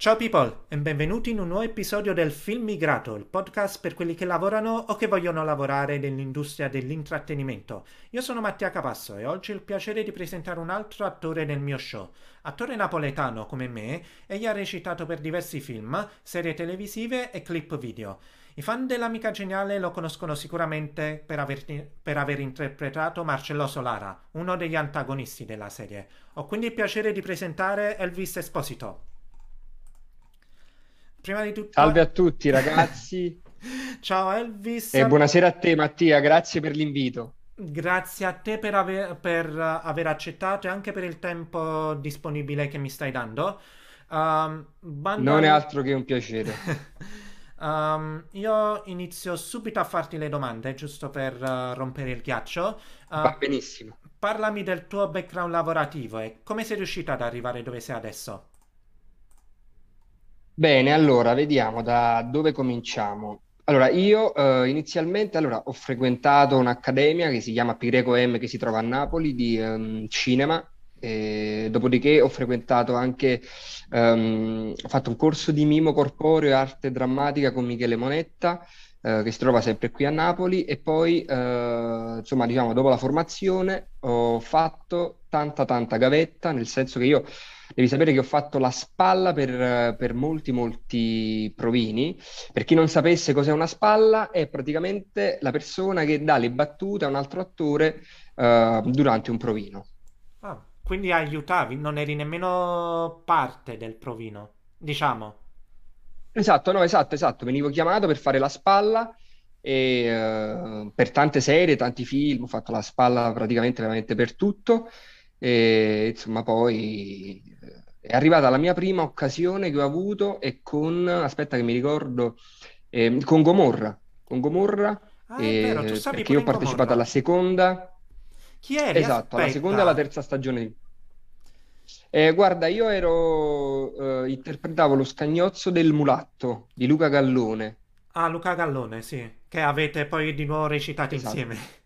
Ciao people e benvenuti in un nuovo episodio del Film Migrato, il podcast per quelli che lavorano o che vogliono lavorare nell'industria dell'intrattenimento. Io sono Mattia Capasso e oggi ho il piacere di presentare un altro attore nel mio show. Attore napoletano come me, egli ha recitato per diversi film, serie televisive e clip video. I fan dell'Amica Geniale lo conoscono sicuramente per aver, per aver, interpretato Marcello Solara, uno degli antagonisti della serie. Ho quindi il piacere di presentare Elvis Esposito. Prima di tutto... Salve a tutti ragazzi. Ciao Elvis. E buonasera a te Mattia, grazie per l'invito. Grazie a te per aver, per aver accettato e anche per il tempo disponibile che mi stai dando. Um, banda... Non è altro che un piacere. um, io inizio subito a farti le domande, giusto per uh, rompere il ghiaccio. Uh, Va benissimo. Parlami del tuo background lavorativo e come sei riuscito ad arrivare dove sei adesso? Bene, allora vediamo da dove cominciamo. Allora, io eh, inizialmente allora, ho frequentato un'accademia che si chiama Pireco M, che si trova a Napoli, di ehm, cinema. E dopodiché ho frequentato anche, ehm, ho fatto un corso di mimo corporeo e arte drammatica con Michele Monetta, eh, che si trova sempre qui a Napoli. E poi, eh, insomma, diciamo, dopo la formazione ho fatto tanta, tanta gavetta, nel senso che io Devi sapere che ho fatto la spalla per, per molti, molti provini. Per chi non sapesse cos'è una spalla, è praticamente la persona che dà le battute a un altro attore uh, durante un provino. Ah, quindi aiutavi, non eri nemmeno parte del provino, diciamo. Esatto, no, esatto, esatto. Venivo chiamato per fare la spalla e uh, per tante serie, tanti film, ho fatto la spalla praticamente veramente per tutto. E insomma, poi è arrivata la mia prima occasione che ho avuto e con, aspetta che mi ricordo, eh, con Gomorra. Con Gomorra, ah, eh, perché io ho partecipato alla seconda. Chi eri? Esatto, Aspetta. alla seconda e alla terza stagione. Eh, guarda, io ero, eh, interpretavo lo scagnozzo del mulatto di Luca Gallone. Ah, Luca Gallone, sì, che avete poi di nuovo recitato esatto. insieme.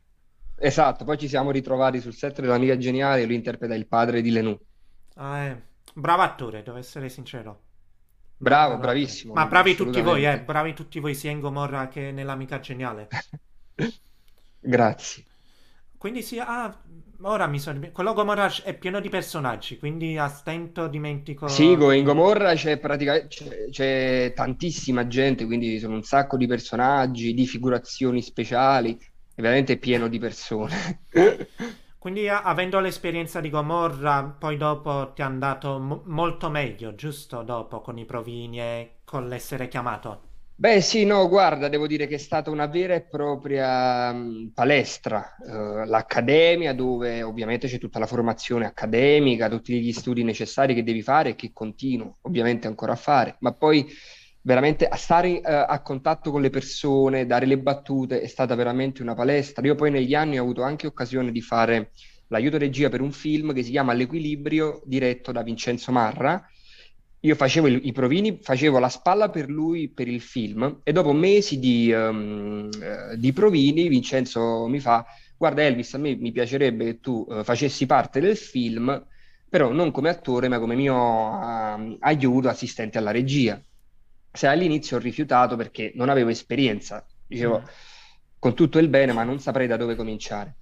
Esatto, poi ci siamo ritrovati sul set dell'Amica Geniale, lui interpreta il padre di Lenù. Ah, eh. Bravo attore, devo essere sincero. Bravo, bravo bravissimo. Ma bravi tutti voi, eh, bravi tutti voi sia in Gomorra che nell'Amica Geniale. Grazie. Quindi sì, ah, ora mi sono... Quello Gomorra è pieno di personaggi, quindi a stento dimentico... Sì, in Gomorra c'è praticamente c'è, c'è tantissima gente, quindi sono un sacco di personaggi, di figurazioni speciali, è veramente pieno di persone. Quindi avendo l'esperienza di Gomorra, poi dopo ti è andato m- molto meglio, giusto? Dopo con i provini e con l'essere chiamato. Beh sì, no, guarda, devo dire che è stata una vera e propria mh, palestra, uh, l'accademia dove ovviamente c'è tutta la formazione accademica, tutti gli studi necessari che devi fare e che continuo ovviamente ancora a fare, ma poi veramente a stare uh, a contatto con le persone, dare le battute, è stata veramente una palestra. Io poi negli anni ho avuto anche occasione di fare l'aiuto regia per un film che si chiama L'Equilibrio, diretto da Vincenzo Marra. Io facevo il, i provini, facevo la spalla per lui per il film e dopo mesi di, um, di provini Vincenzo mi fa guarda Elvis, a me mi piacerebbe che tu uh, facessi parte del film, però non come attore ma come mio uh, aiuto assistente alla regia se all'inizio ho rifiutato perché non avevo esperienza, dicevo mm. con tutto il bene, ma non saprei da dove cominciare.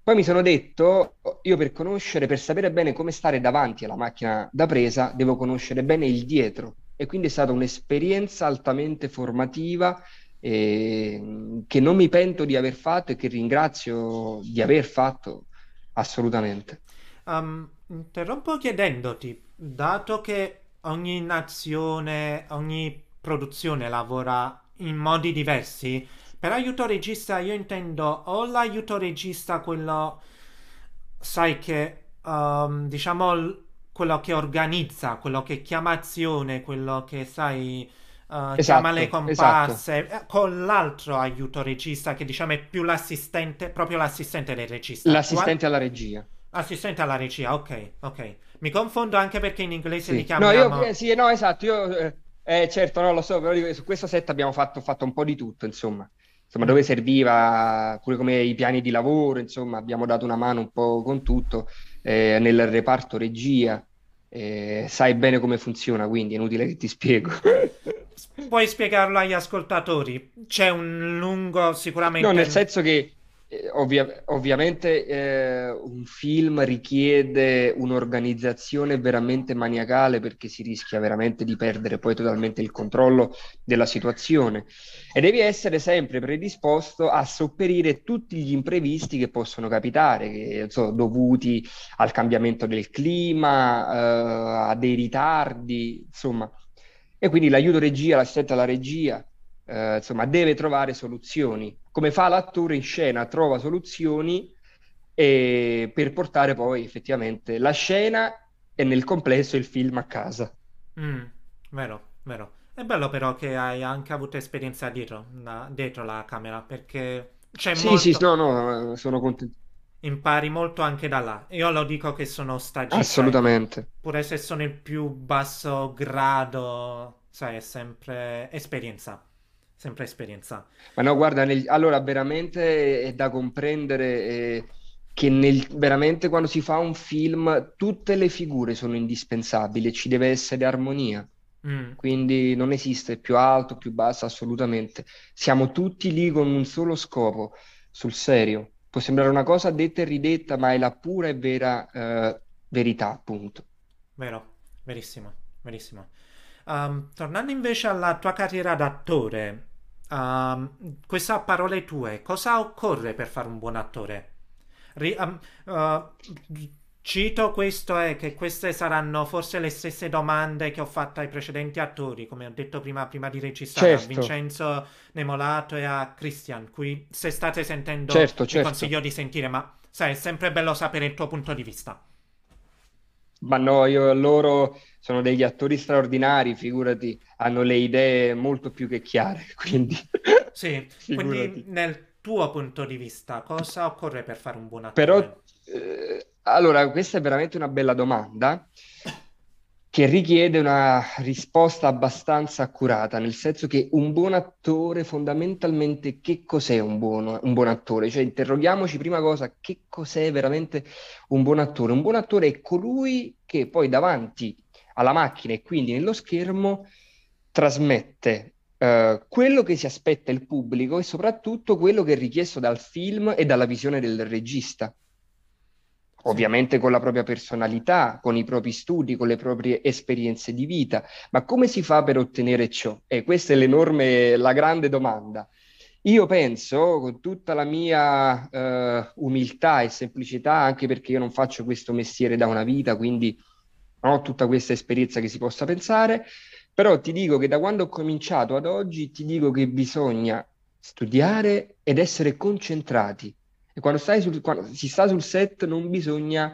Poi mi sono detto, io per conoscere, per sapere bene come stare davanti alla macchina da presa, devo conoscere bene il dietro. E quindi è stata un'esperienza altamente formativa eh, che non mi pento di aver fatto e che ringrazio di aver fatto assolutamente. Um, interrompo chiedendoti, dato che ogni nazione, ogni produzione lavora in modi diversi. Per aiuto regista io intendo o l'aiuto regista quello, sai che, um, diciamo, quello che organizza, quello che chiama azione, quello che, sai, uh, esatto, chiama le comparse, esatto. con l'altro aiuto regista che, diciamo, è più l'assistente, proprio l'assistente del regista. L'assistente alla regia. Assistente alla regia, ok, ok. Mi confondo anche perché in inglese sì. li chiamiamo... No, io, eh, sì, no, esatto, io... Eh eh, certo, no, lo so, però su questo set abbiamo fatto, fatto un po' di tutto, insomma. Insomma, dove serviva, pure come i piani di lavoro, insomma, abbiamo dato una mano un po' con tutto, eh, nel reparto regia. eh, sai bene come funziona, quindi è inutile che ti spiego. Puoi spiegarlo agli ascoltatori? C'è un lungo, sicuramente... No, nel senso che ovvia- ovviamente eh, un film richiede un'organizzazione veramente maniacale perché si rischia veramente di perdere poi totalmente il controllo della situazione e devi essere sempre predisposto a sopperire tutti gli imprevisti che possono capitare, che, so, dovuti al cambiamento del clima, eh, a dei ritardi, insomma. E quindi l'aiuto regia, l'assistente alla regia, eh, insomma, deve trovare soluzioni. Come fa l'attore in scena? Trova soluzioni e per portare poi effettivamente la scena e nel complesso il film a casa. Mm, vero, vero. È bello però che hai anche avuto esperienza dietro, la, dietro la camera, perché c'è sì, molto... Sì, no, no, sono contento. Impari molto anche da là. Io lo dico che sono stagista. Assolutamente. Pure se sono il più basso grado, sai, è sempre esperienza sempre esperienza. Ma no, guarda, nel... allora veramente è da comprendere eh, che nel... veramente quando si fa un film tutte le figure sono indispensabili, ci deve essere armonia. Mm. Quindi non esiste più alto, più basso, assolutamente. Siamo tutti lì con un solo scopo, sul serio. Può sembrare una cosa detta e ridetta, ma è la pura e vera eh, verità, appunto. Vero, verissimo, verissimo. Um, tornando invece alla tua carriera d'attore, Um, questa a parole tue, cosa occorre per fare un buon attore? Ri- um, uh, cito questo e che queste saranno forse le stesse domande che ho fatto ai precedenti attori, come ho detto prima, prima di registrare, certo. a Vincenzo Nemolato e a Christian, qui se state sentendo certo, vi certo. consiglio di sentire, ma sai, è sempre bello sapere il tuo punto di vista. Ma no, io loro sono degli attori straordinari, figurati, hanno le idee molto più che chiare, quindi... Sì, quindi nel tuo punto di vista, cosa occorre per fare un buon attore? Però, eh, allora, questa è veramente una bella domanda che richiede una risposta abbastanza accurata, nel senso che un buon attore fondamentalmente che cos'è un buon, un buon attore? Cioè interroghiamoci prima cosa che cos'è veramente un buon attore. Un buon attore è colui che poi davanti alla macchina e quindi nello schermo trasmette Uh, quello che si aspetta il pubblico e soprattutto quello che è richiesto dal film e dalla visione del regista ovviamente con la propria personalità, con i propri studi, con le proprie esperienze di vita. Ma come si fa per ottenere ciò? E questa è l'enorme, la grande domanda. Io penso, con tutta la mia eh, umiltà e semplicità, anche perché io non faccio questo mestiere da una vita, quindi non ho tutta questa esperienza che si possa pensare, però ti dico che da quando ho cominciato ad oggi, ti dico che bisogna studiare ed essere concentrati e quando, sul, quando si sta sul set non bisogna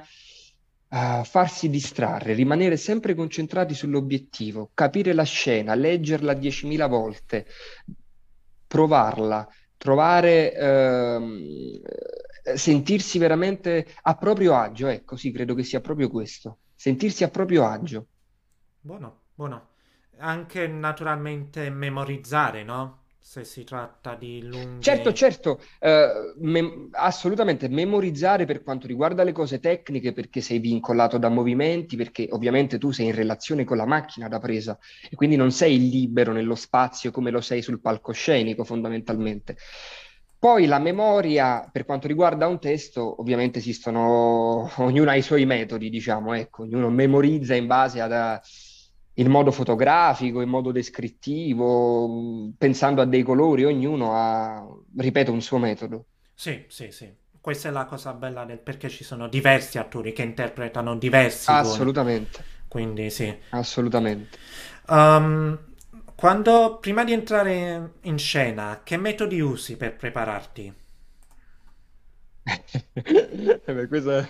uh, farsi distrarre, rimanere sempre concentrati sull'obiettivo, capire la scena, leggerla 10.000 volte, provarla, trovare, uh, sentirsi veramente a proprio agio. Ecco, sì, credo che sia proprio questo, sentirsi a proprio agio. Buono, buono. Anche naturalmente memorizzare, no? Se si tratta di lunghi... Certo, certo, uh, mem- assolutamente, memorizzare per quanto riguarda le cose tecniche perché sei vincolato da movimenti, perché ovviamente tu sei in relazione con la macchina da presa e quindi non sei libero nello spazio come lo sei sul palcoscenico fondamentalmente. Poi la memoria, per quanto riguarda un testo, ovviamente esistono, ognuno ha i suoi metodi, diciamo, ecco, ognuno memorizza in base ad in modo fotografico, in modo descrittivo, pensando a dei colori, ognuno ha, ripeto, un suo metodo. Sì, sì, sì. Questa è la cosa bella del perché ci sono diversi attori che interpretano diversi Assolutamente. Ruoli. Quindi sì. Assolutamente. Um, quando, prima di entrare in scena, che metodi usi per prepararti? Beh, questa...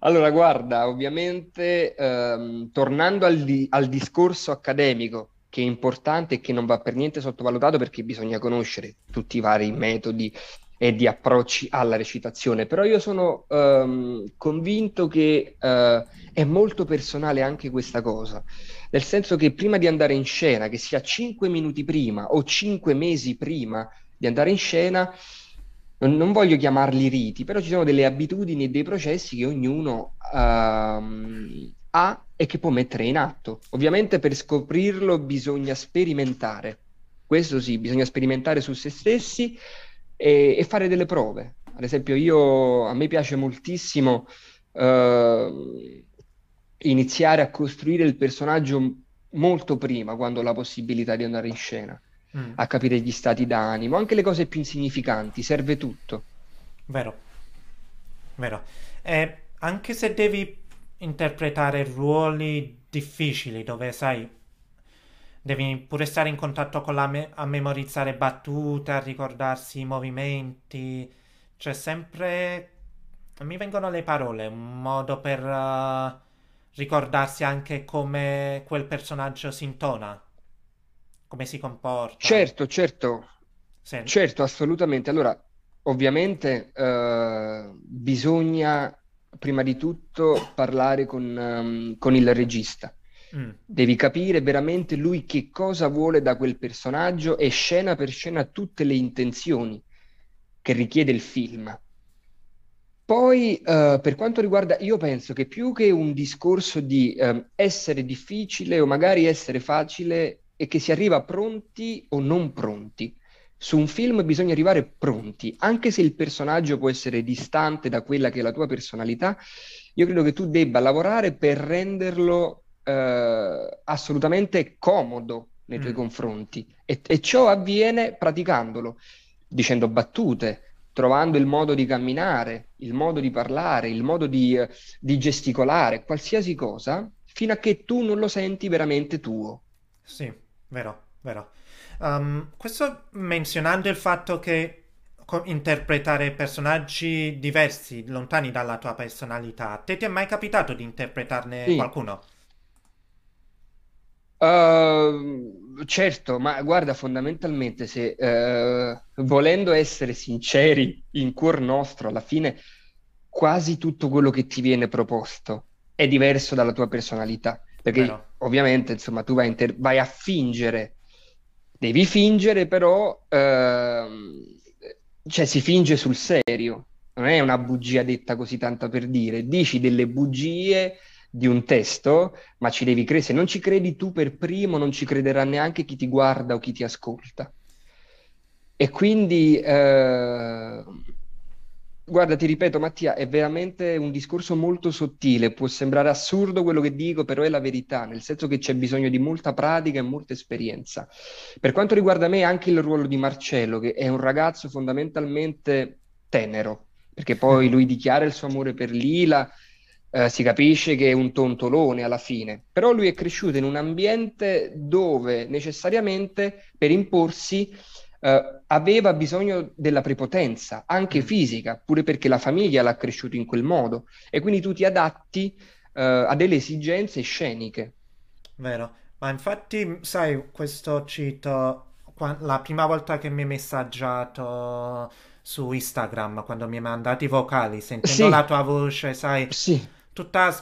Allora, guarda, ovviamente ehm, tornando al, di- al discorso accademico, che è importante e che non va per niente sottovalutato perché bisogna conoscere tutti i vari metodi e di approcci alla recitazione, però io sono ehm, convinto che eh, è molto personale anche questa cosa, nel senso che prima di andare in scena, che sia cinque minuti prima o cinque mesi prima di andare in scena, non, non, voglio chiamarli riti, però ci sono delle abitudini e dei processi che ognuno uh, ha e che può mettere in atto. Ovviamente per scoprirlo bisogna sperimentare, questo sì, bisogna sperimentare su se stessi e, e fare delle prove. Ad esempio, io, a me piace moltissimo eh, iniziare a costruire il personaggio molto prima, quando ho la possibilità di andare in scena, mm. a capire gli stati d'animo, anche le cose più insignificanti, serve tutto. Vero, vero. E anche se devi interpretare ruoli difficili, dove sai, devi pure stare in contatto con la me- a memorizzare battute, a ricordarsi i movimenti, c'è sempre... Mi vengono le parole, un modo per... Uh ricordarsi anche come quel personaggio si intona, come si comporta. Certo, certo, sì. certo, assolutamente. Allora, ovviamente eh, bisogna prima di tutto parlare con, um, con il regista. Mm. Devi capire veramente lui che cosa vuole da quel personaggio e scena per scena tutte le intenzioni che richiede il film. Poi, eh, per quanto riguarda, io penso che più che un discorso di eh, essere difficile o magari essere facile, è che si arriva pronti o non pronti. Su un film bisogna arrivare pronti, anche se il personaggio può essere distante da quella che è la tua personalità. Io credo che tu debba lavorare per renderlo eh, assolutamente comodo nei tuoi mm. confronti e, e ciò avviene praticandolo, dicendo battute, trovando il modo di camminare, il modo di parlare, il modo di, eh, di gesticolare, qualsiasi cosa, fino a che tu non lo senti veramente tuo. Sì, vero, vero. Um, questo menzionando il fatto che interpretare personaggi diversi, lontani dalla tua personalità, a te ti è mai capitato di interpretarne sì. qualcuno? Uh, certo, ma guarda, fondamentalmente, se uh, volendo essere sinceri in cuor nostro, alla fine quasi tutto quello che ti viene proposto è diverso dalla tua personalità. Perché Vero. Ovviamente, insomma, tu vai, inter- vai, a fingere, devi fingere, però uh, cioè, si finge sul serio, non è una bugia detta così tanta per dire, dici delle bugie di un testo, ma ci devi credere. Se non ci credi tu per primo, non ci crederà neanche chi ti guarda o chi ti ascolta. E quindi, eh, guarda, ti ripeto, Mattia, è veramente un discorso molto sottile. Può sembrare assurdo quello che dico, però è la verità, nel senso che c'è bisogno di molta pratica e molta esperienza. Per quanto riguarda me, anche il ruolo di Marcello, che è un ragazzo fondamentalmente tenero, perché poi lui dichiara il suo amore per Lila eh, si capisce che è un tontolone alla fine, però lui è cresciuto in un ambiente dove necessariamente per imporsi eh, aveva bisogno della prepotenza, anche mm. fisica, pure perché la famiglia l'ha cresciuto in quel modo e quindi tu ti adatti eh, a delle esigenze sceniche. Vero, ma infatti, sai, questo cito la prima volta che mi hai messaggiato su Instagram, quando mi hai mandato i vocali, sentendo sì. la tua voce, sai, sì tutta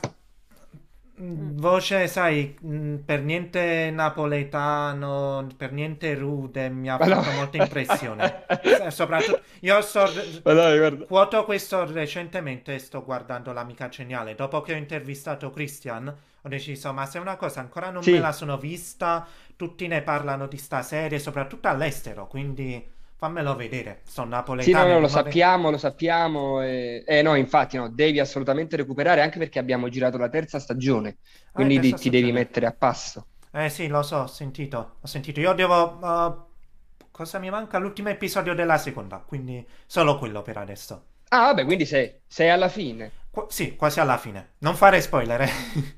voce, sai, mm, per niente napoletano, per niente rude, mi ha fatto no. molta impressione. Soprattutto, io sto, dai, quoto questo recentemente, sto guardando L'Amica Geniale, dopo che ho intervistato Christian, ho deciso, ma se una cosa ancora non sì. me la sono vista, tutti ne parlano di sta serie, soprattutto all'estero, quindi Fammelo vedere, sono napoletano. Sì, no, no, lo sappiamo, lo sappiamo. E... Eh no, infatti, no, devi assolutamente recuperare anche perché abbiamo girato la terza stagione, ah, quindi ah, terza ti stagione. devi mettere a passo. Eh sì, lo so, ho sentito, ho sentito. Io devo... Uh, cosa mi manca? L'ultimo episodio della seconda, quindi solo quello per adesso. Ah, vabbè, quindi sei, sei alla fine. Qu- sì, quasi alla fine. Non fare spoiler, eh.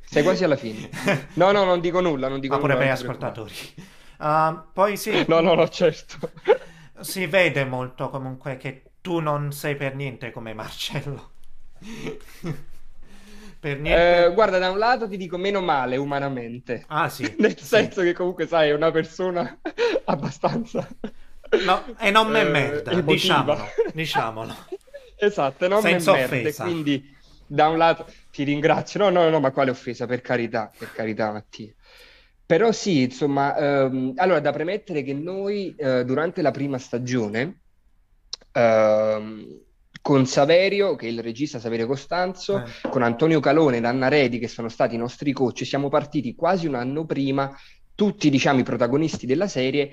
Sei quasi alla fine. No, no, non dico nulla, non dico Ma nulla. pure per gli ascoltatori. Uh, poi sì. No, no, no, certo si vede molto comunque che tu non sei per niente come Marcello. per niente. Eh, guarda, da un lato ti dico meno male umanamente. Ah, sì. Nel sì. senso che comunque sai, è una persona abbastanza... No, e non me eh, merda, diciamolo, diciamolo. Esatto, non Senza me merda, quindi da un lato ti ringrazio. No, no, no, ma quale offesa, per carità, per carità, Mattia. Però sì, insomma, ehm, allora da premettere che noi eh, durante la prima stagione, ehm, con Saverio, che è il regista Saverio Costanzo, Eh. con Antonio Calone ed Anna Redi, che sono stati i nostri coach, siamo partiti quasi un anno prima, tutti diciamo i protagonisti della serie,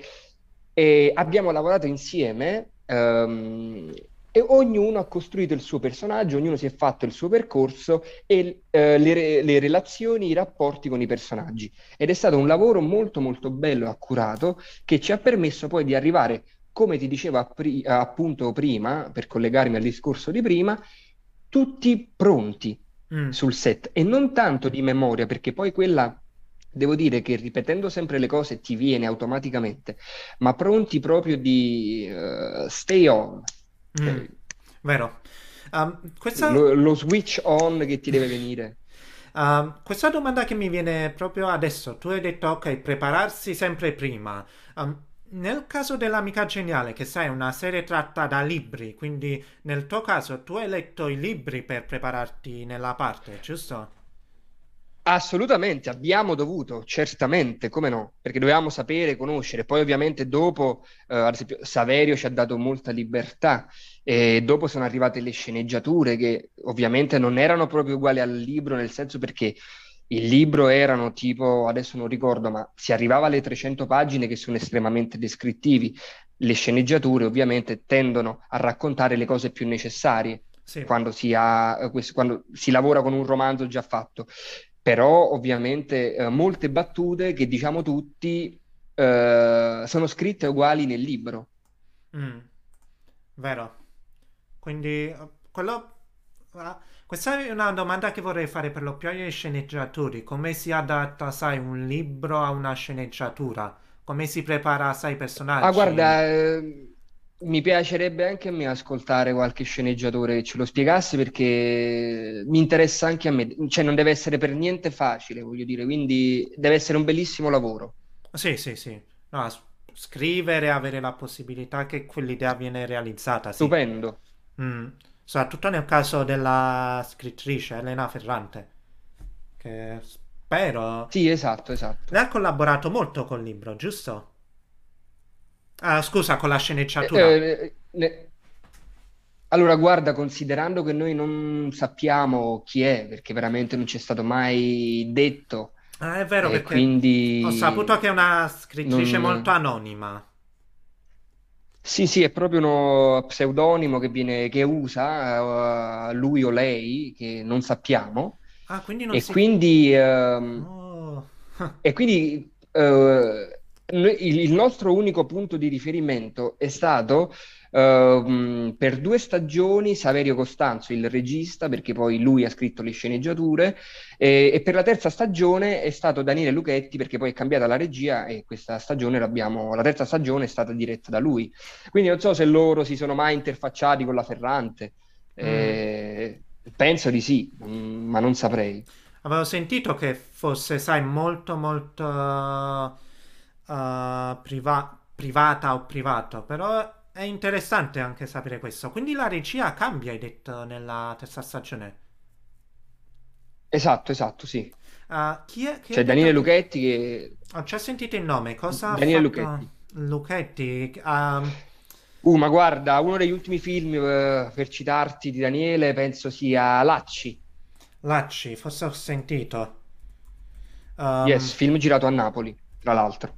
e abbiamo lavorato insieme. ehm, e ognuno ha costruito il suo personaggio, ognuno si è fatto il suo percorso e eh, le, le relazioni, i rapporti con i personaggi. Ed è stato un lavoro molto molto bello e accurato che ci ha permesso poi di arrivare, come ti dicevo appri- appunto prima, per collegarmi al discorso di prima, tutti pronti Mm. sul set e non tanto di memoria, perché poi quella devo dire che ripetendo sempre le cose ti viene automaticamente, ma pronti proprio di eh, stay on, Mm. Eh, Vero. Um, questa, lo, lo switch on che ti deve venire. um, questa domanda che mi viene proprio adesso, tu hai detto ok, prepararsi sempre prima. Um, nel caso dell'Amica Geniale, che sai, è una serie tratta da libri, quindi nel tuo caso tu hai letto i libri per prepararti nella parte, giusto? Assolutamente, abbiamo dovuto, certamente, come no, perché dovevamo sapere, conoscere. Poi ovviamente dopo, eh, ad esempio, Saverio ci ha dato molta libertà e dopo sono arrivate le sceneggiature che ovviamente non erano proprio uguali al libro, nel senso perché il libro erano tipo, adesso non ricordo, ma si arrivava alle 300 pagine che sono estremamente descrittivi. Le sceneggiature ovviamente tendono a raccontare le cose più necessarie Sì. quando si ha, eh, quando si lavora con un romanzo già fatto. Però ovviamente eh, molte battute che diciamo tutti eh, sono scritte uguali nel libro. Mm, vero. Quindi, quello, ah, questa è una domanda che vorrei fare per lo più agli sceneggiatori. Come si adatta, sai, un libro a una sceneggiatura? Come si prepara, sai, i Ah, personaggi? guarda, eh, mi piacerebbe anche a me ascoltare qualche sceneggiatore che ce lo spiegasse perché mi interessa anche a me, cioè non deve essere per niente facile, voglio dire, quindi deve essere un bellissimo lavoro. Sì, sì, sì. No, scrivere, avere la possibilità che quell'idea viene realizzata, sì. Stupendo. Mm. Soprattutto nel caso della scrittrice Elena Ferrante, che spero... Sì, esatto, esatto. Lei ha collaborato molto col libro, giusto? Ah, scusa, con la Eh, sceneggiatura. eh, ne- Allora, guarda, considerando che noi non sappiamo chi è, perché veramente non ci è stato mai detto, Ah, è vero, e perché ho saputo quindi che è una scrittrice molto non... anonima. Sì, sì, è proprio uno pseudonimo che viene, che usa eh, lui o lei, che non sappiamo, Ah, quindi non e si... quindi, ehm, Oh. e quindi eh, noi- il, nostro unico punto di riferimento è stato ehm, per due stagioni Saverio Costanzo, il regista, perché poi lui ha scritto le sceneggiature, e, e per la terza stagione è stato Daniele Luchetti, perché poi è cambiata la regia e questa stagione l'abbiamo, la terza stagione è stata diretta da lui. Quindi non so se loro si sono mai interfacciati con la Ferrante, Mm. eh, penso di sì, mm, ma non saprei. Avevo sentito che fosse, sai, molto molto eh, priva- privata o privato, però è interessante anche sapere questo. Quindi la regia cambia, hai detto, nella terza stagione. Esatto, esatto, sì. Ah, chi è, chi C'è detto Daniele che... Luchetti che... Ho già sentito il nome, cosa Daniele fatto Luchetti. Luchetti? Ah, Uh, ma guarda, uno degli ultimi film, eh, per citarti di Daniele, penso sia Lacci. Lacci, forse ho sentito. Yes, Um, film girato a Napoli, tra l'altro.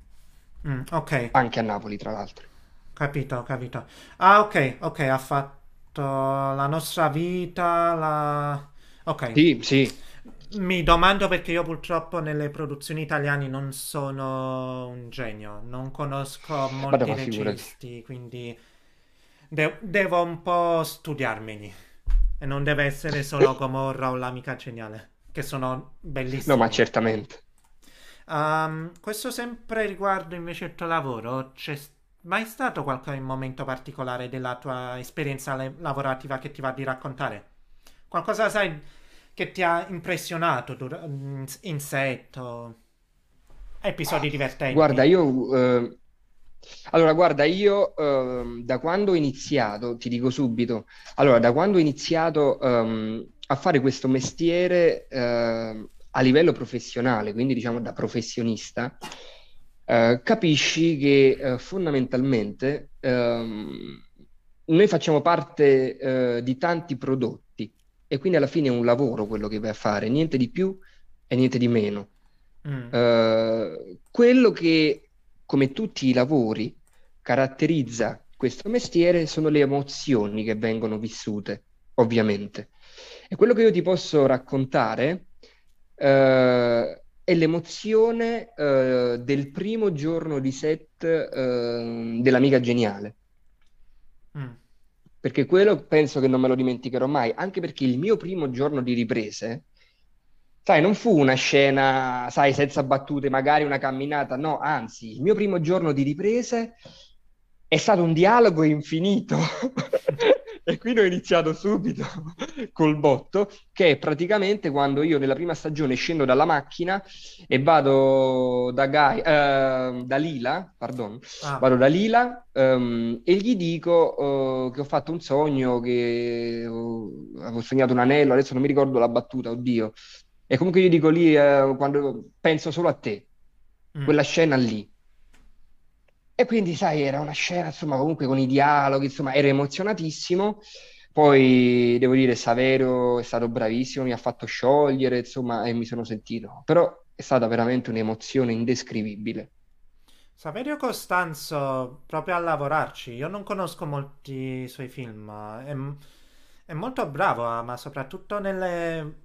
Mm, ok, Anche a Napoli, tra l'altro. capito, capito. Ah, ok, ok, ha fatto la nostra vita, la... Ok. Sì, sì. Mi domando perché io purtroppo nelle produzioni italiane non sono un genio, non conosco Vada, molti figurati. registi, quindi de- devo un po' studiarmeli. E non deve essere solo Gomorra o L'Amica Geniale, che sono No, ma bellissimi. certamente. Um, questo sempre riguardo invece il tuo lavoro, c'è mai stato qualche momento particolare della tua esperienza le- lavorativa che ti va di raccontare? Qualcosa, sai, che ti ha impressionato dur- in in set episodi Guarda, divertenti? io... eh, Allora, guarda, io ehm, da quando ho iniziato, ti dico subito, allora, da quando ho iniziato ehm, a fare questo mestiere ehm, a livello professionale, quindi diciamo da professionista, eh, capisci che eh, fondamentalmente ehm, noi facciamo parte eh, di tanti prodotti e quindi alla fine è un lavoro quello che vai a fare, niente di più e niente di meno. Mm. Eh, quello che, come tutti i lavori, caratterizza questo mestiere sono le emozioni che vengono vissute, ovviamente. E quello che io ti posso raccontare eh, è l'emozione eh, del primo giorno di set eh, dell'Amica Geniale. Mm. Perché quello penso che non me lo dimenticherò mai, anche perché il mio primo giorno di riprese, sai, non fu una scena, sai, senza battute, magari una camminata, no, anzi, il mio primo giorno di riprese è stato un dialogo infinito. E quindi ho iniziato subito col botto, che è praticamente quando io nella prima stagione scendo dalla macchina e vado da, Gai, eh, da Lila, pardon, Ah, vado da Lila ehm, e gli dico eh, che ho fatto un sogno, che ho, avevo sognato un anello, adesso non mi ricordo la battuta, oddio. E comunque io dico lì, eh, quando penso solo a te, mm. quella scena lì. E quindi, sai, era una scena, insomma, comunque con i dialoghi, insomma, ero emozionatissimo. Poi, devo dire, Saverio è stato bravissimo, mi ha fatto sciogliere, insomma, e mi sono sentito. Però è stata veramente un'emozione indescrivibile. Saverio Costanzo, proprio a lavorarci. Io non conosco molti suoi film. È, è molto bravo, ma soprattutto nelle...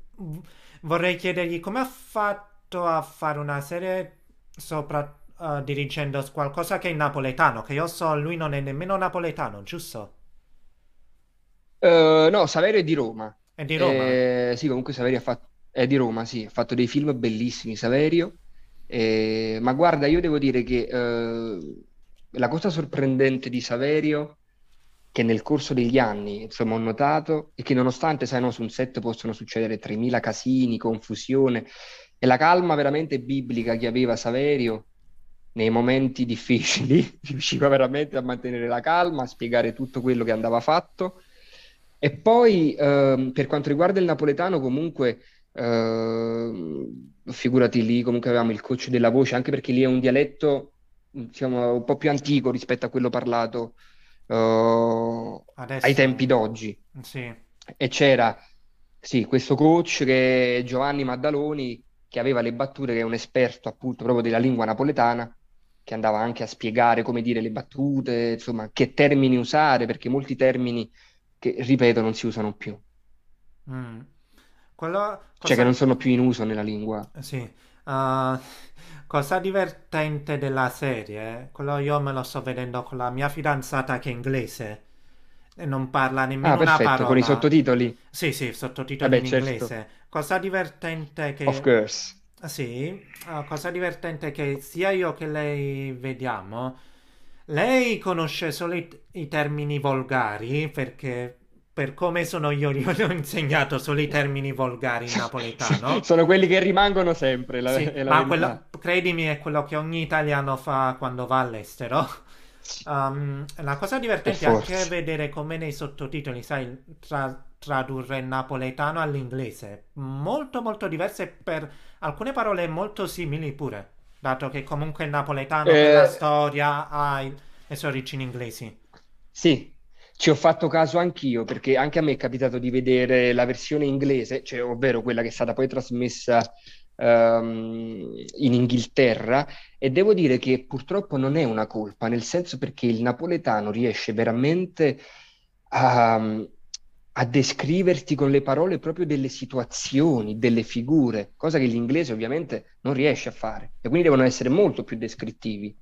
Vorrei chiedergli come ha fatto a fare una serie sopra... eh, dirigendo qualcosa che è napoletano, che io so, lui non è nemmeno napoletano, giusto? Eh, no, Saverio è di Roma. È di Roma. Eh, sì, comunque Saverio ha fatto, è di Roma, sì, ha fatto dei film bellissimi, Saverio. Eh, ma guarda, io devo dire che eh, la cosa sorprendente di Saverio, che nel corso degli anni, insomma, ho notato, è che nonostante, sai, no, su un set possono succedere 3000 casini, confusione, e la calma veramente biblica che aveva Saverio nei momenti difficili, riusciva veramente a mantenere la calma, a spiegare tutto quello che andava fatto. E poi, ehm, per quanto riguarda il napoletano, comunque, ehm, figurati lì, comunque avevamo il coach della voce, anche perché lì è un dialetto, diciamo, un po' più antico rispetto a quello parlato, eh, ai tempi d'oggi. sì. E c'era, sì, questo coach che è Giovanni Maddaloni, che aveva le battute, che è un esperto appunto proprio della lingua napoletana, che andava anche a spiegare come dire le battute, insomma, che termini usare, perché molti termini che, ripeto, non si usano più, Mm. Quello, cioè che cosa... non sono più in uso nella lingua. Sì, uh, cosa divertente della serie, quello io me lo sto vedendo con la mia fidanzata che è inglese e non parla Ah, nemmeno una perfetto, con i parola. sottotitoli. Sì, sì, sottotitoli Vabbè, in certo, inglese. Cosa divertente of che... course. Sì, uh, cosa divertente che sia io che lei vediamo, lei conosce solo i, i termini volgari perché per come sono io, io le ho insegnato solo i termini volgari in napoletano. Sono quelli che rimangono sempre, la- Sì, è la ma quello, credimi, è quello che ogni italiano fa quando va all'estero. Um, la cosa divertente è anche vedere come nei sottotitoli, sai, tra- tradurre il napoletano all'inglese. Molto, molto diverse per alcune parole molto simili pure, dato che comunque il napoletano Eh, storia ha i- le sue origini inglesi. Sì, ci ho fatto caso anch'io perché anche a me è capitato di vedere la versione inglese, cioè ovvero quella che è stata poi trasmessa ehm, in Inghilterra e devo dire che purtroppo non è una colpa, nel senso perché il napoletano riesce veramente a, a descriverti con le parole proprio delle situazioni, delle figure, cosa che l'inglese ovviamente non riesce a fare e quindi devono essere molto più descrittivi.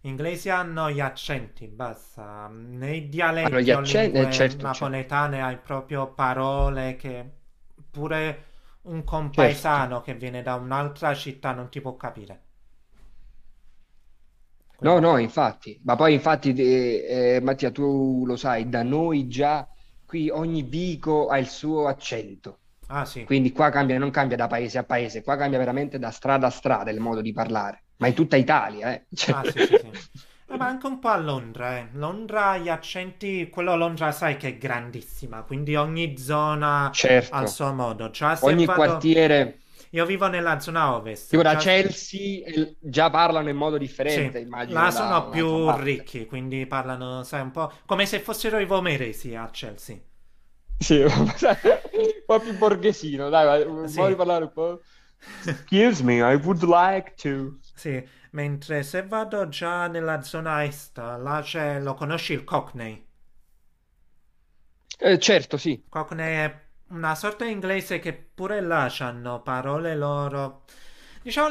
Gli inglesi hanno gli accenti, basta. Nei Hanno gli dialetti accenti, eh, certo, certo, napoletane hai proprio parole che pure un certo. compaesano che viene da un'altra città non ti può capire. No, Quindi, no, infatti, ma poi infatti, eh, eh, Mattia, tu lo sai, da noi già qui ogni Vico ha il suo accento, ah sì, quindi qua cambia, non cambia da paese a paese, qua cambia veramente da strada a strada il modo di parlare, ma in tutta Italia, eh. Cioè, ah sì, sì, sì. Eh, ma anche un po' a Londra, eh. Londra, gli accenti, quello a Londra sai che è grandissima, quindi ogni zona certo, suo modo. Se ogni vado... quartiere, Io vivo nella zona ovest. Tipo da già- Chelsea eh, già parlano in modo differente, Sì, immagino, là da sono più parte. ricchi, quindi parlano, sai, un po' come se fossero i vomeresi a Chelsea. Sì, un po' più borghesino, dai, vai, vuoi Sì. parlare un po'? Excuse me, I would like to. Sì, mentre se vado già nella zona est, là c'è, lo conosci il Cockney? Eh, certo, sì. Cockney è una sorta di inglese che pure là hanno parole loro. Diciamo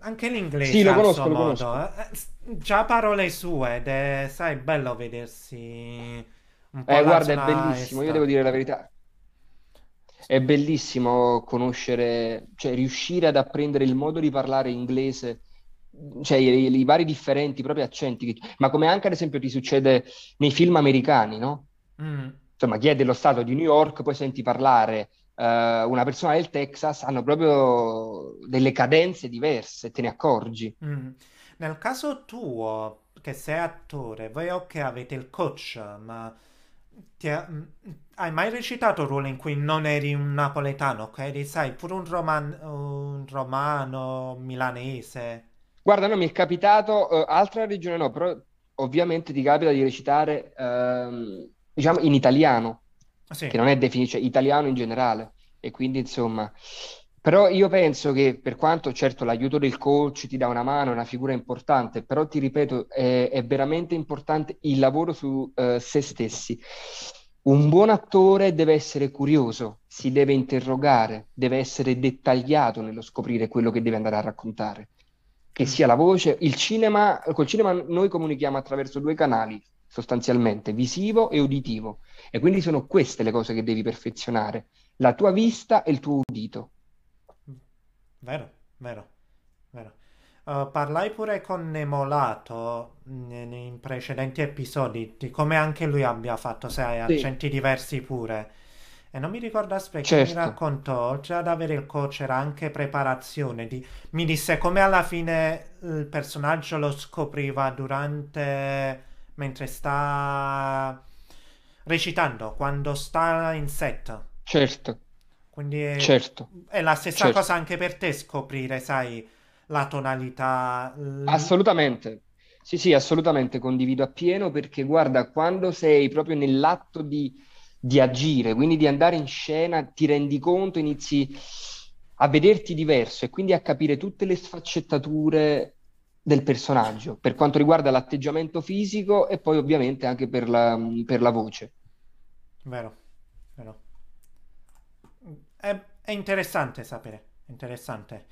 anche l'inglese Sì, lo conosco, suo lo modo. eh, Già parole sue ed è, sai, bello vedersi un po' Eh, guarda, è bellissimo, io devo dire la verità. È bellissimo conoscere, cioè riuscire ad apprendere il modo di parlare inglese, cioè i, i vari differenti proprio accenti, ma come anche ad esempio ti succede nei film americani, no? Mm, Insomma, chi è dello stato di New York, poi senti parlare eh, una persona del Texas, hanno proprio delle cadenze diverse, te ne accorgi. mm. Nel caso tuo, che sei attore, voi ok avete il coach, ma ha- mm, hai mai recitato ruoli in cui non eri un napoletano, ok? Eri, sai, pure un roman- un romano, milanese. Guarda, no, mi è capitato, eh, altra regione no, però ovviamente ti capita di recitare, ehm, diciamo, in italiano, Sì. che non è definito, cioè italiano in generale. E quindi, insomma, però io penso che per quanto, certo, l'aiuto del coach ti dà una mano, è una figura importante, però ti ripeto, è, è veramente importante il lavoro su, eh, se stessi. Un buon attore deve essere curioso, si deve interrogare, deve essere dettagliato nello scoprire quello che deve andare a raccontare che Mm. sia la voce. Il cinema, col cinema noi comunichiamo attraverso due canali, sostanzialmente, visivo e uditivo. E quindi sono queste le cose che devi perfezionare, la tua vista e il tuo udito. Vero, vero, vero. Uh, parlai pure con Nemolato in, in precedenti episodi di come anche lui abbia fatto, sai, Sì, accenti diversi pure. E non mi ricordo, aspetta, che mi certo. raccontò, oltre ad avere il coach, era anche preparazione. Di, mi disse come alla fine il personaggio lo scopriva durante, mentre sta recitando, quando sta in set. Certo, Quindi è, certo, è la stessa certo. cosa anche per te scoprire, sai, la tonalità. l- Assolutamente. Sì, sì, assolutamente condivido appieno perché guarda, quando sei proprio nell'atto di, di agire, quindi di andare in scena, ti rendi conto, inizi a vederti diverso e quindi a capire tutte le sfaccettature del personaggio per quanto riguarda l'atteggiamento fisico e poi ovviamente anche per la, per la voce. Vero, vero. È, è interessante sapere, interessante.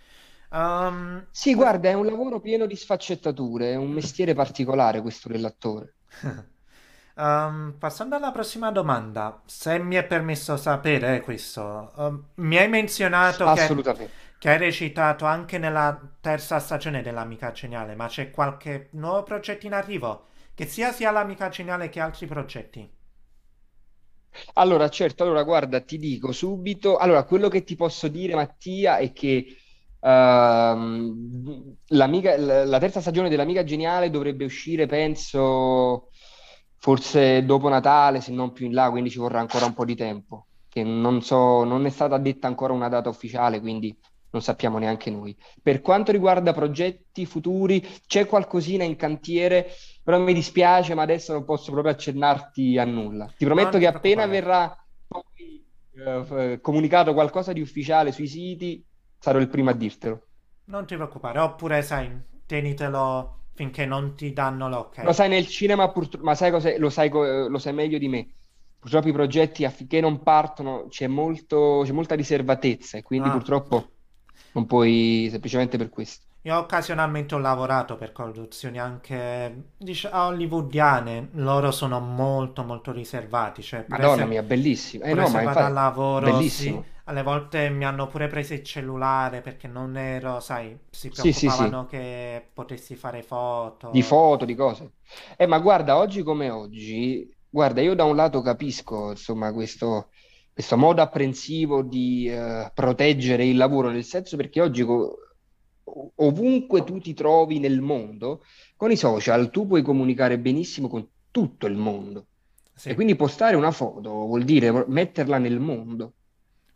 Um, Sì, guarda, è un lavoro pieno di sfaccettature, è un mestiere particolare questo dell'attore. Um, passando alla prossima domanda, se mi è permesso sapere questo, um, mi hai menzionato Assolutamente. che hai recitato anche nella terza stagione dell'Amica Geniale, ma c'è qualche nuovo progetto in arrivo? Che sia sia l'Amica Geniale che altri progetti? Allora, certo, allora guarda, ti dico subito, allora quello che ti posso dire, Mattia, è che la la terza stagione dell'Amica Geniale dovrebbe uscire, penso, forse dopo Natale, se non più in là, quindi ci vorrà ancora un po' di tempo, che non so, non è stata detta ancora una data ufficiale, quindi non sappiamo neanche noi. Per quanto riguarda progetti futuri, c'è qualcosina in cantiere, però mi dispiace, ma adesso non posso proprio accennarti a nulla. Ti prometto Non che appena verrà poi, eh, comunicato qualcosa di ufficiale sui siti, sarò il primo a dirtelo. Non ti preoccupare, oppure sai, tenitelo finché non ti danno Lo l'ok. sai, nel cinema, purtro- ma sai cos'è? Lo sai, lo sai meglio di me. Purtroppo i progetti affinché non partono c'è molto, c'è molta riservatezza e quindi Ah, purtroppo non puoi, semplicemente per questo. io occasionalmente ho lavorato per produzioni anche, diciamo, hollywoodiane. Loro sono molto, molto riservati. Cioè, Madonna se, mia, bellissimo. Eh no, se ma vado al infatti, lavoro, sì, bellissimo. alle volte mi hanno pure preso il cellulare perché non ero, sai, si Sì, sì, sì, preoccupavano che potessi fare di foto. foto, di cose. Eh, ma guarda, oggi come oggi, guarda, io da un lato capisco, insomma, questo, questo modo apprensivo di eh, proteggere il lavoro, nel senso perché oggi co- ovunque tu ti trovi nel mondo, con i social tu puoi comunicare benissimo con tutto il mondo. E Sì, quindi postare una foto vuol dire metterla nel mondo.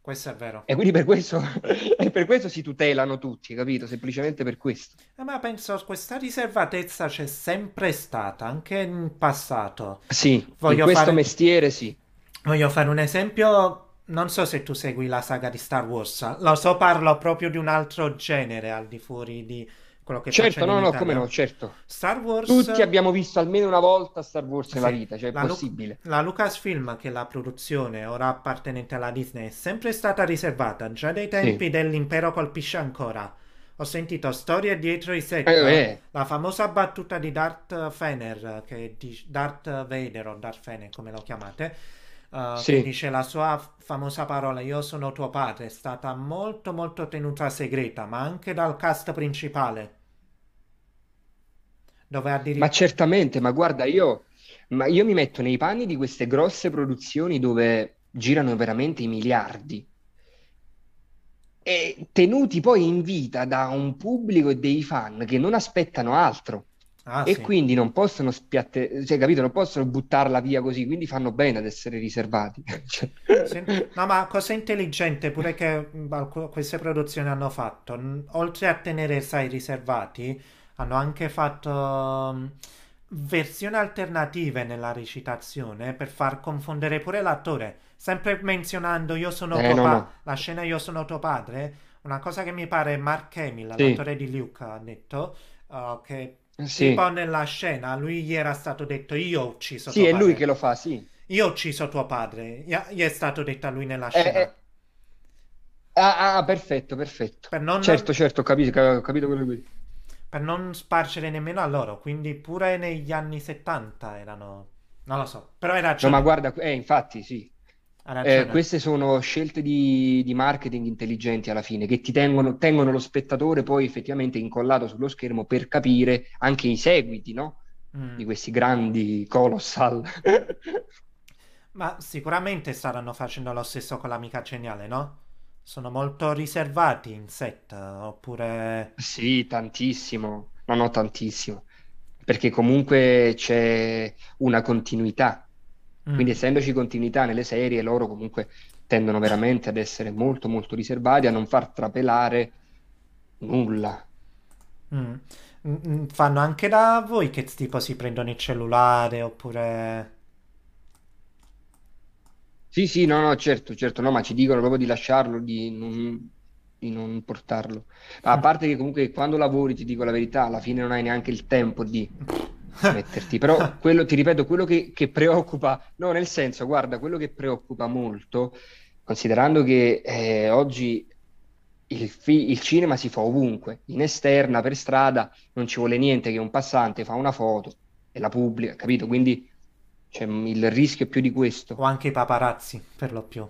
questo è vero. E quindi per questo, e per questo si tutelano tutti, capito? Semplicemente per questo. Eh, ma penso questa riservatezza c'è sempre stata, anche in passato. Sì, Voglio in questo fare- mestiere sì. Voglio fare un esempio, non so se tu segui la saga di Star Wars, lo so, parlo proprio di un altro genere al di fuori di quello che Certo, no, no, come no, certo. Star Wars... Tutti abbiamo visto almeno una volta Star Wars nella Sì, vita, cioè è la Lu- possibile. La Lucasfilm, che è la produzione ora appartenente alla Disney, è sempre stata riservata, già dai tempi dell'Impero colpisce ancora. Ho sentito storie dietro i set, Eh, eh. la famosa battuta di Darth Fener, che di Darth Vader o Darth Fener, come lo chiamate, eh, Sì. che dice la sua famosa parola io sono tuo padre, è stata molto molto tenuta segreta, ma anche dal cast principale, dove Ma addirittura... certamente, ma guarda, io, ma io mi metto nei panni di queste grosse produzioni dove girano veramente i miliardi. E tenuti poi in vita da un pubblico e dei fan che non aspettano altro Ah, e sì. quindi non possono spiatte, cioè, capito? Non possono buttarla via così, quindi fanno bene ad essere riservati. Cioè-. No, ma cosa intelligente pure che alc- queste produzioni hanno fatto, oltre a tenere, sai, riservati, hanno anche fatto mh, versioni alternative nella recitazione per far confondere pure l'attore, sempre menzionando io sono Eh, tuo no, pa- no. la scena io sono tuo padre, una cosa che mi pare Mark Hamill, Sì, l'attore di Luke, ha detto, uh, che sì, tipo nella scena lui gli era stato detto io ho ucciso sì, è lui che lo fa, sì. Io ho ucciso tuo padre, gli è stato detto a lui nella Eh, scena. eh, ah, ah, perfetto, perfetto. Per non, Certo, certo, ho capito, ho capito quello che... per non spargere nemmeno a loro, quindi pure negli anni 70 erano... Non lo so, però hai No, ma guarda, eh, infatti, sì. Eh, queste sono scelte di, di marketing intelligenti alla fine, che ti tengono, tengono lo spettatore poi effettivamente incollato sullo schermo per capire anche i seguiti, no? Mm. Di questi grandi colossal. Ma sicuramente staranno facendo lo stesso con l'amica geniale, no? Sono molto riservati in set, oppure... Sì, tantissimo, no, no, tantissimo, perché comunque c'è una continuità, quindi Mm. essendoci continuità nelle serie, loro comunque tendono veramente ad essere molto, molto riservati, a non far trapelare nulla. Mm. Mm, mm, Fanno anche da voi che tipo si prendono il cellulare, oppure... Sì, sì, no, no, certo, certo, no, ma ci dicono proprio di lasciarlo, di non, di non portarlo. A parte che comunque quando lavori, ti dico la verità, alla fine non hai neanche il tempo di metterti, però quello, ti ripeto, quello che, che preoccupa, no, nel senso, guarda, quello che preoccupa molto, considerando che eh, oggi il, fi- il cinema si fa ovunque, in esterna, per strada, non ci vuole niente che un passante fa una foto e la pubblica, capito? Quindi c'è il rischio è più di questo. O anche i paparazzi, per lo più.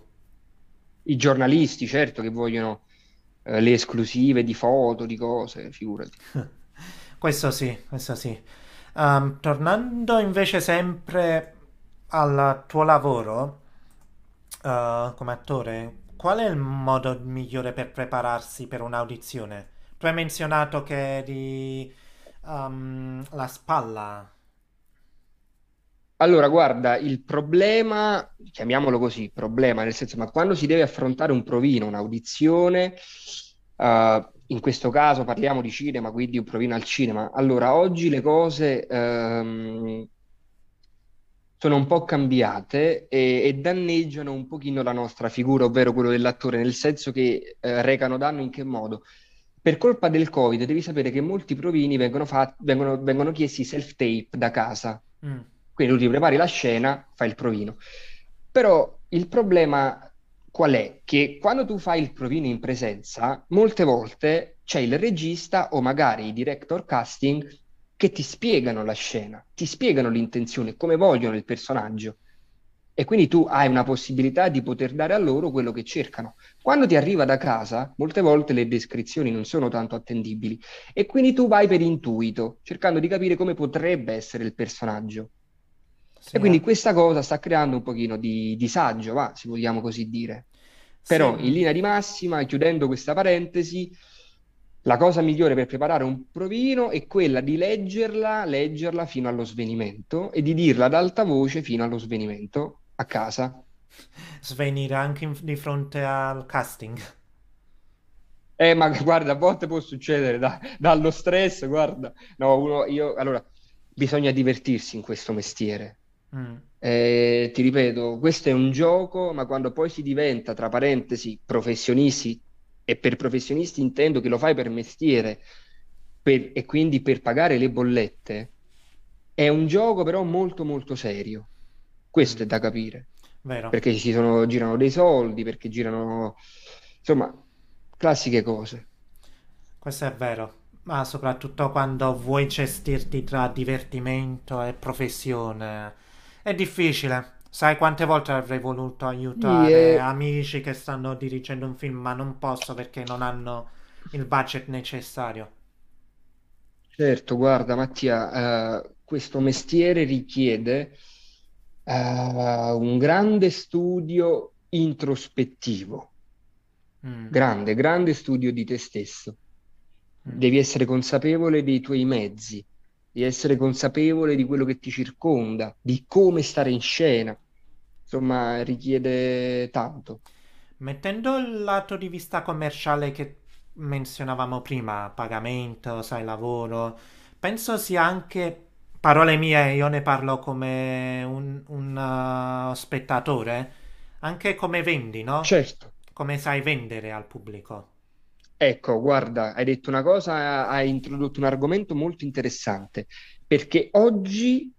I giornalisti, certo, che vogliono eh, le esclusive di foto, di cose, figurati. Questo sì, questo sì. Ehm, tornando invece sempre al tuo lavoro, eh, come attore, qual è il modo migliore per prepararsi per un'audizione? Tu hai menzionato che eri ehm, la spalla. Allora, guarda, il problema, chiamiamolo così, problema, nel senso, ma quando si deve affrontare un provino, un'audizione, eh, in questo caso parliamo di cinema, quindi un provino al cinema. Allora, oggi le cose ehm, sono un po' cambiate e, e danneggiano un pochino la nostra figura, ovvero quello dell'attore, nel senso che eh, recano danno in che modo? Per colpa del Covid, devi sapere che molti provini vengono, fat- vengono, vengono chiesti self-tape da casa. Mm, Quindi tu ti prepari la scena, fai il provino. Però il problema qual è? Che quando tu fai il provino in presenza, molte volte c'è il regista o magari i director casting che ti spiegano la scena, ti spiegano l'intenzione, come vogliono il personaggio. E quindi tu hai una possibilità di poter dare a loro quello che cercano. Quando ti arriva da casa, molte volte le descrizioni non sono tanto attendibili e quindi tu vai per intuito, cercando di capire come potrebbe essere il personaggio. Sì, E quindi eh. questa cosa sta creando un pochino di disagio, va, se vogliamo così dire. Però in Sì, linea di massima, chiudendo questa parentesi, la cosa migliore per preparare un provino è quella di leggerla, leggerla fino allo svenimento e di dirla ad alta voce fino allo svenimento a casa. svenire anche in- di fronte al casting. Eh, ma guarda, a volte può succedere da- dallo stress, guarda. No, uno, io, allora, bisogna divertirsi in questo mestiere. Mm, Eh, ti ripeto, questo è un gioco, ma quando poi si diventa, tra parentesi, professionisti, e per professionisti intendo che lo fai per mestiere per- e quindi per pagare le bollette, è un gioco però molto molto serio. Questo mm, è da capire, vero. perché ci sono, girano dei soldi, perché girano, insomma, classiche cose. Questo è vero, ma soprattutto quando vuoi gestirti tra divertimento e professione. È difficile. Sai quante volte avrei voluto aiutare eh, amici che stanno dirigendo un film, ma non posso perché non hanno il budget necessario. certo, guarda Mattia, eh, questo mestiere richiede eh, un grande studio introspettivo, Mm, grande, grande studio di te stesso. mm. Devi essere consapevole dei tuoi mezzi, devi essere consapevole di quello che ti circonda, di come stare in scena. Insomma, richiede tanto. Mettendo il lato di vista commerciale che menzionavamo prima, pagamento, sai, lavoro, penso sia anche, parole mie, io ne parlo come un, un, uh, spettatore, anche come vendi, no? Certo. Come sai vendere al pubblico. Ecco, guarda, hai detto una cosa, hai introdotto un argomento molto interessante, perché oggi,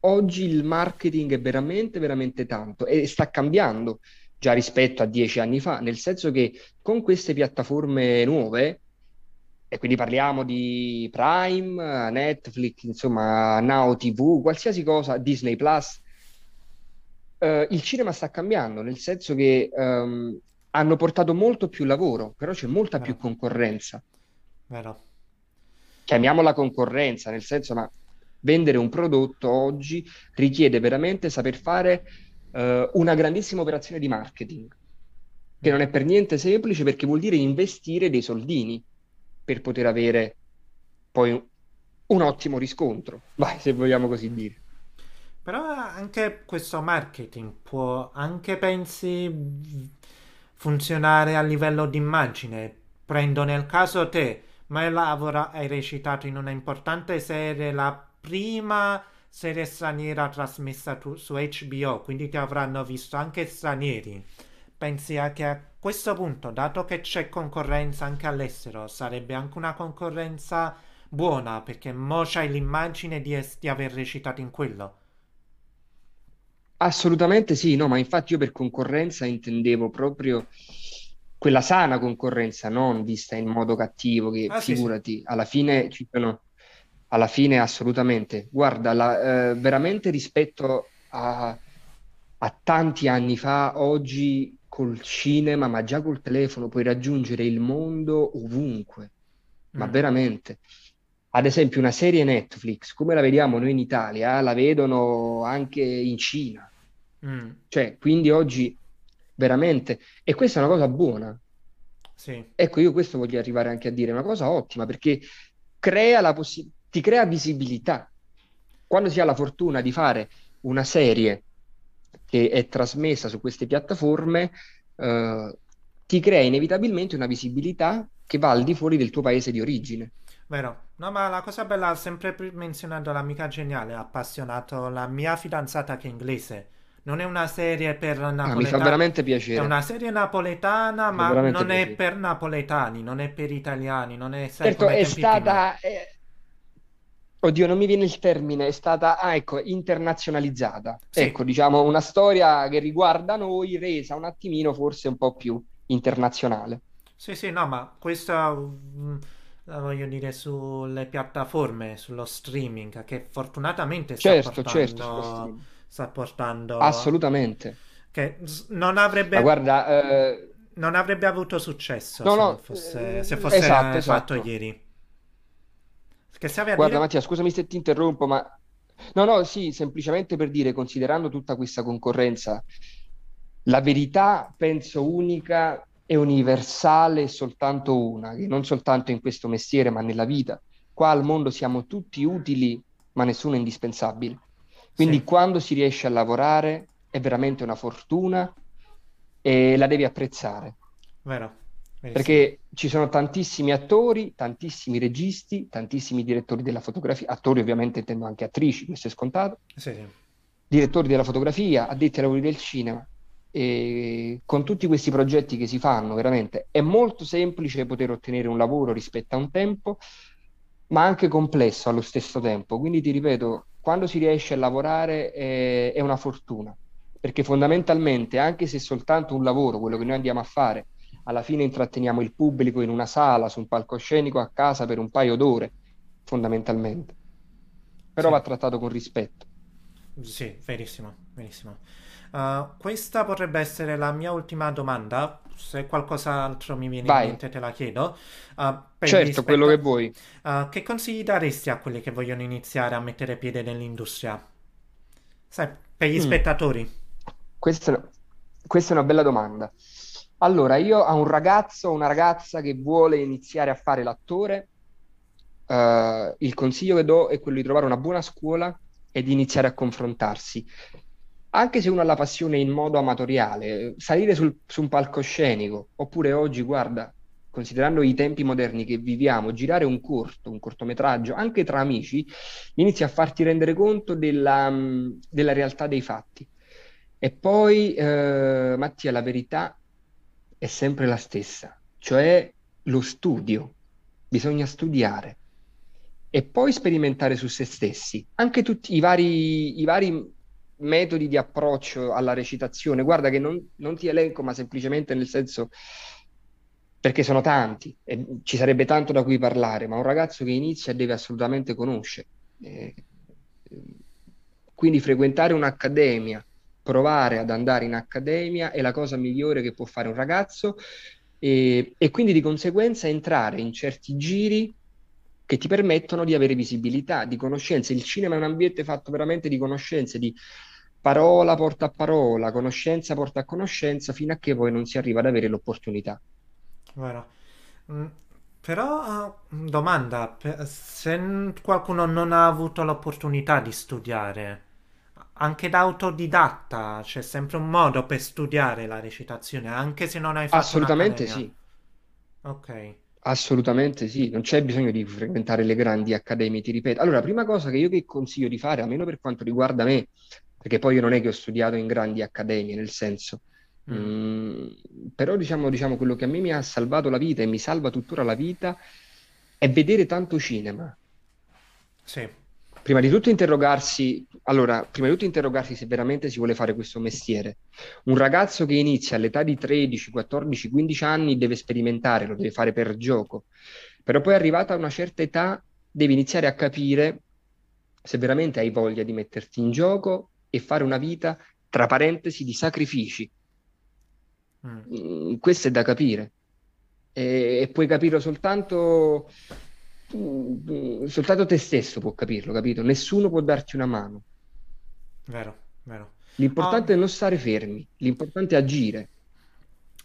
oggi il marketing è veramente, veramente tanto e sta cambiando già rispetto a dieci anni fa, nel senso che con queste piattaforme nuove, e quindi parliamo di Prime, Netflix, insomma, Now TV, qualsiasi cosa, Disney Plus, eh, il cinema sta cambiando, nel senso che ehm, hanno portato molto più lavoro, però c'è molta più Vero, concorrenza. vero. Chiamiamola concorrenza, nel senso, ma vendere un prodotto oggi richiede veramente saper fare eh, una grandissima operazione di marketing, che non è per niente semplice perché vuol dire investire dei soldini per poter avere poi un, un ottimo riscontro, vai, se vogliamo così dire. Però anche questo marketing può anche, pensi, funzionare a livello di immagine. Prendo nel caso te, ma lavora, hai recitato in una importante serie, la prima serie straniera trasmessa tu- su HBO, quindi ti avranno visto anche stranieri. Pensi a che a questo punto, dato che c'è concorrenza anche all'estero, sarebbe anche una concorrenza buona, perché mo c'hai l'immagine di, es- di aver recitato in quello. Assolutamente sì, no, ma infatti io per concorrenza intendevo proprio quella sana concorrenza, non vista in modo cattivo, che Ah, sì, sì. figurati, alla fine ci sono, alla fine assolutamente. Guarda, la- eh, veramente rispetto a, a tanti anni fa, oggi col cinema, ma già col telefono, puoi raggiungere il mondo ovunque, ma Mm, veramente. Ad esempio, una serie Netflix, come la vediamo noi in Italia, la vedono anche in Cina. Mm, Cioè, quindi oggi veramente, e questa è una cosa buona. sì, Ecco, io questo voglio arrivare anche a dire, è una cosa ottima perché crea la possi- ti crea visibilità. Quando si ha la fortuna di fare una serie che è trasmessa su queste piattaforme, eh, ti crea inevitabilmente una visibilità che va al di fuori del tuo paese di origine. vero. No, ma la cosa bella, sempre menzionato l'amica geniale, ha appassionato la mia fidanzata che è inglese. Non è una serie per Ah, mi fa napoletani, veramente è piacere, una serie napoletana, ma non è piacere. per napoletani, non è per italiani, non è, sai, Certo, è stata, eh, oddio, non mi viene il termine, è stata, ah, ecco, internazionalizzata. Sì, Ecco, diciamo, una storia che riguarda noi, resa un attimino forse un po' più internazionale. sì, sì, no, ma questo mm, la voglio dire sulle piattaforme, sullo streaming, che fortunatamente sta Certo, certo, portando, streaming. Sta portando, Assolutamente. che non Ma avrebbe guarda, eh, Non avrebbe avuto successo no, se no, fosse, se eh, fosse esatto, fatto esatto. ieri. Che stavi a Guarda dire? Mattia, scusami se ti interrompo, ma no, no, sì, semplicemente per dire, considerando tutta questa concorrenza, la verità, penso, unica e universale è soltanto una, che non soltanto in questo mestiere, ma nella vita. Qua al mondo siamo tutti utili, ma nessuno è indispensabile. Sì, Quindi quando si riesce a lavorare, è veramente una fortuna e la devi apprezzare. Vero. Perché ci sono tantissimi attori, tantissimi registi, tantissimi direttori della fotografia, attori ovviamente intendo anche attrici, questo è scontato, sì, sì. direttori della fotografia, addetti ai lavori del cinema. E con tutti questi progetti che si fanno, veramente è molto semplice poter ottenere un lavoro rispetto a un tempo, ma anche complesso allo stesso tempo. Quindi ti ripeto, quando si riesce a lavorare è, è una fortuna, perché fondamentalmente, anche se è soltanto un lavoro, quello che noi andiamo a fare, alla fine intratteniamo il pubblico in una sala, su un palcoscenico, a casa per un paio d'ore, fondamentalmente. Però sì. va trattato con rispetto. Sì, verissimo, verissimo. Uh, questa potrebbe essere la mia ultima domanda. Se qualcos'altro mi viene Vai. in mente te la chiedo. Uh, certo, spett- quello che vuoi. Uh, che consigli daresti a quelli che vogliono iniziare a mettere piede nell'industria? Sai, per gli mm. spettatori. Questa, questa è una bella domanda. Allora, io a un ragazzo o una ragazza che vuole iniziare a fare l'attore, uh, il consiglio che do è quello di trovare una buona scuola e di iniziare a confrontarsi. Anche se uno ha la passione in modo amatoriale, salire sul, su un palcoscenico, oppure oggi, guarda, considerando i tempi moderni che viviamo, girare un corto, un cortometraggio, anche tra amici, inizia a farti rendere conto della, della realtà dei fatti. E poi, eh, Mattia, la verità è sempre la stessa, cioè lo studio. Bisogna studiare e poi sperimentare su se stessi. Anche tutti i vari, i vari metodi di approccio alla recitazione, guarda che non, non ti elenco, ma semplicemente nel senso perché sono tanti e ci sarebbe tanto da cui parlare, ma un ragazzo che inizia deve assolutamente conoscere. Eh, quindi frequentare un'accademia, provare ad andare in accademia è la cosa migliore che può fare un ragazzo e, e quindi di conseguenza entrare in certi giri che ti permettono di avere visibilità, di conoscenze. Il cinema è un ambiente fatto veramente di conoscenze, di parola porta a parola, conoscenza porta a conoscenza, fino a che poi non si arriva ad avere l'opportunità. Vero. Mm, però, uh, domanda, se qualcuno non ha avuto l'opportunità di studiare, anche da autodidatta c'è sempre un modo per studiare la recitazione, anche se non hai fatto Assolutamente sì. Ok. Assolutamente sì, non c'è bisogno di frequentare le grandi accademie, ti ripeto. Allora, prima cosa che io che consiglio di fare, almeno per quanto riguarda me, perché poi io non è che ho studiato in grandi accademie, nel senso, mm. Mm, però diciamo, diciamo quello che a me mi ha salvato la vita e mi salva tuttora la vita è vedere tanto cinema. Sì prima di tutto interrogarsi, allora, prima di tutto interrogarsi se veramente si vuole fare questo mestiere. Un ragazzo che inizia all'età di 13, 14, 15 anni deve sperimentare, lo deve fare per gioco, però poi arrivata a una certa età devi iniziare a capire se veramente hai voglia di metterti in gioco e fare una vita, tra parentesi, di sacrifici. Mm. mm questo è da capire. E, e puoi capirlo soltanto soltanto te stesso può capirlo, capito? Nessuno può darti una mano. Vero, vero. L'importante oh. è non stare fermi, l'importante è agire.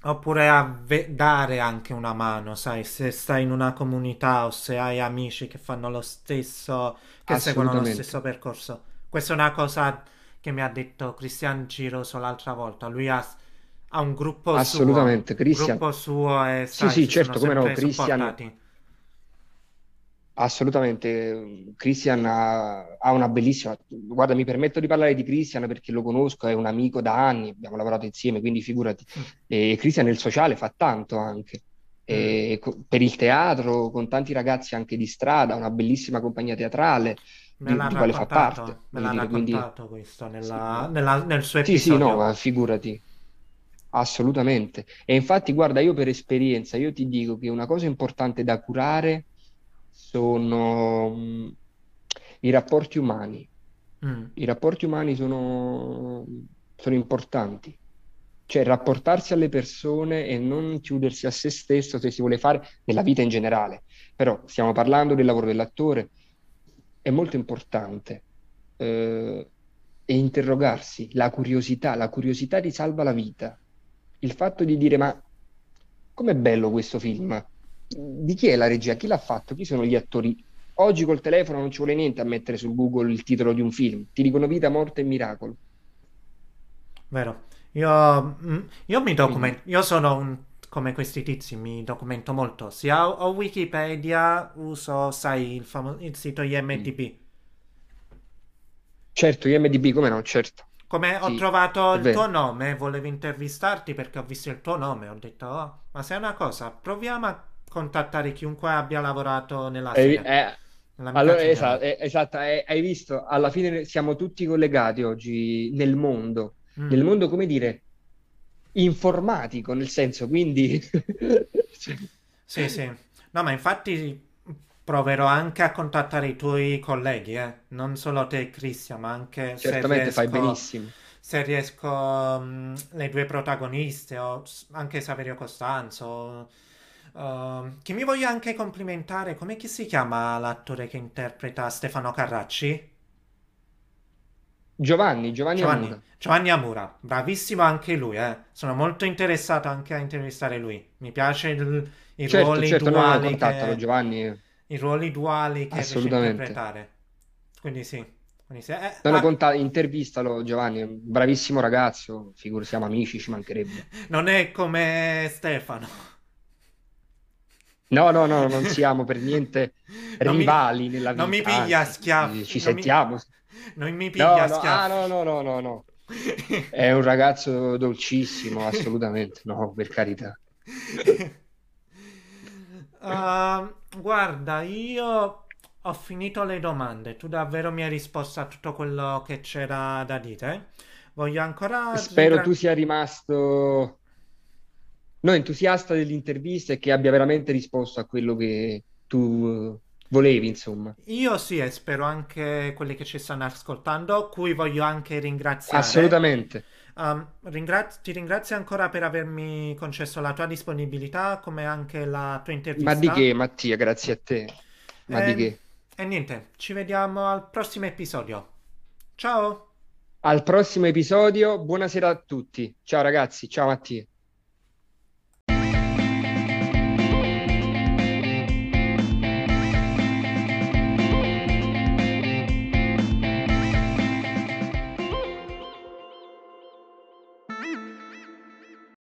Oppure a ve- dare anche una mano, sai, se stai in una comunità o se hai amici che fanno lo stesso, che seguono lo stesso percorso. Questa è una cosa che mi ha detto Cristian Giroso l'altra volta. Lui ha, ha un gruppo Assolutamente, suo. Christian. gruppo suo e sai, sì, sì, certo, come no, Cristian. Assolutamente, Christian ha, ha, una bellissima. Guarda, mi permetto di parlare di Christian perché lo conosco, è un amico da anni, abbiamo lavorato insieme, quindi figurati. Mm. E Christian nel sociale fa tanto anche. E mm. per il teatro, con tanti ragazzi anche di strada, una bellissima compagnia teatrale di, di quale fa parte. Me l'ha raccontato quindi... questo nella, sì. nella, nel suo episodio. Sì, sì, no, figurati. Assolutamente. E infatti, guarda, io per esperienza, io ti dico che una cosa importante da curare sono mm, i rapporti umani. Mm. I rapporti umani sono, sono importanti. Cioè rapportarsi alle persone e non chiudersi a se stesso se si vuole fare nella vita in generale. Però stiamo parlando del lavoro dell'attore, è molto importante. Eh, e interrogarsi, la curiosità, la curiosità ti salva la vita. Il fatto di dire ma com'è bello questo film? di chi è la regia? Chi l'ha fatto? Chi sono gli attori? Oggi col telefono non ci vuole niente a mettere su Google il titolo di un film, ti dicono vita, morte e miracolo. vero. Io, mm, io mi documento, io sono un, come questi tizi, mi documento molto. Sia ho Wikipedia, uso, sai, il, famo- il sito. IMDb. certo, IMDb, come no? Certo, Come ho sì, trovato è il tuo vero. nome, volevo intervistarti perché ho visto il tuo nome. Ho detto, oh, ma sai una cosa, proviamo a contattare chiunque abbia lavorato nella Eh, serie, eh, nell'amica allora, esatto, eh, esatto, eh, hai visto, alla fine siamo tutti collegati oggi nel mondo, nel Mm. mondo, come dire, informatico, nel senso, quindi Sì, sì. No, ma infatti proverò anche a contattare i tuoi colleghi, eh. Non solo te, Cristian, ma anche se certamente fai riesco, benissimo. se riesco, mm, le due protagoniste o anche Saverio Costanzo. Uh, che mi voglio anche complimentare, come si chiama l'attore che interpreta Stefano Carracci? Giovanni, Giovanni Giovanni, Amura, Giovanni Amura, bravissimo anche lui, eh. Sono molto interessato anche a intervistare lui. Mi piace il- i certo, ruoli certo, no, no, duali contattalo, che, Giovanni, i ruoli duali che riesce a interpretare. Quindi sì, quindi sì. Eh, No, no, ah, conta- intervistalo, Giovanni, bravissimo ragazzo, figuri, siamo amici, ci mancherebbe. non è come Stefano. No, no, no, non siamo per niente Non mi, rivali nella non mi vita, piglia a schiaffi, ci non mi, sentiamo. Non mi piglia No, no, ah, no, no, no, no, no. È un ragazzo dolcissimo, assolutamente, no, per carità. Ah, guarda, io ho finito le domande. Tu davvero mi hai risposto a tutto quello che c'era da dire. Voglio ancora Spero tu sia rimasto, no, entusiasta dell'intervista e che abbia veramente risposto a quello che tu volevi, insomma. Io sì, e spero anche quelli che ci stanno ascoltando, cui voglio anche ringraziare. Assolutamente. Um, ringraz- ti ringrazio ancora per avermi concesso la tua disponibilità, come anche la tua Ma di intervista. che, Mattia, grazie a te. Ma di E, che? e niente, ci vediamo al prossimo episodio. Ciao! Al prossimo episodio, buonasera a tutti. Ciao ragazzi, ciao Mattia.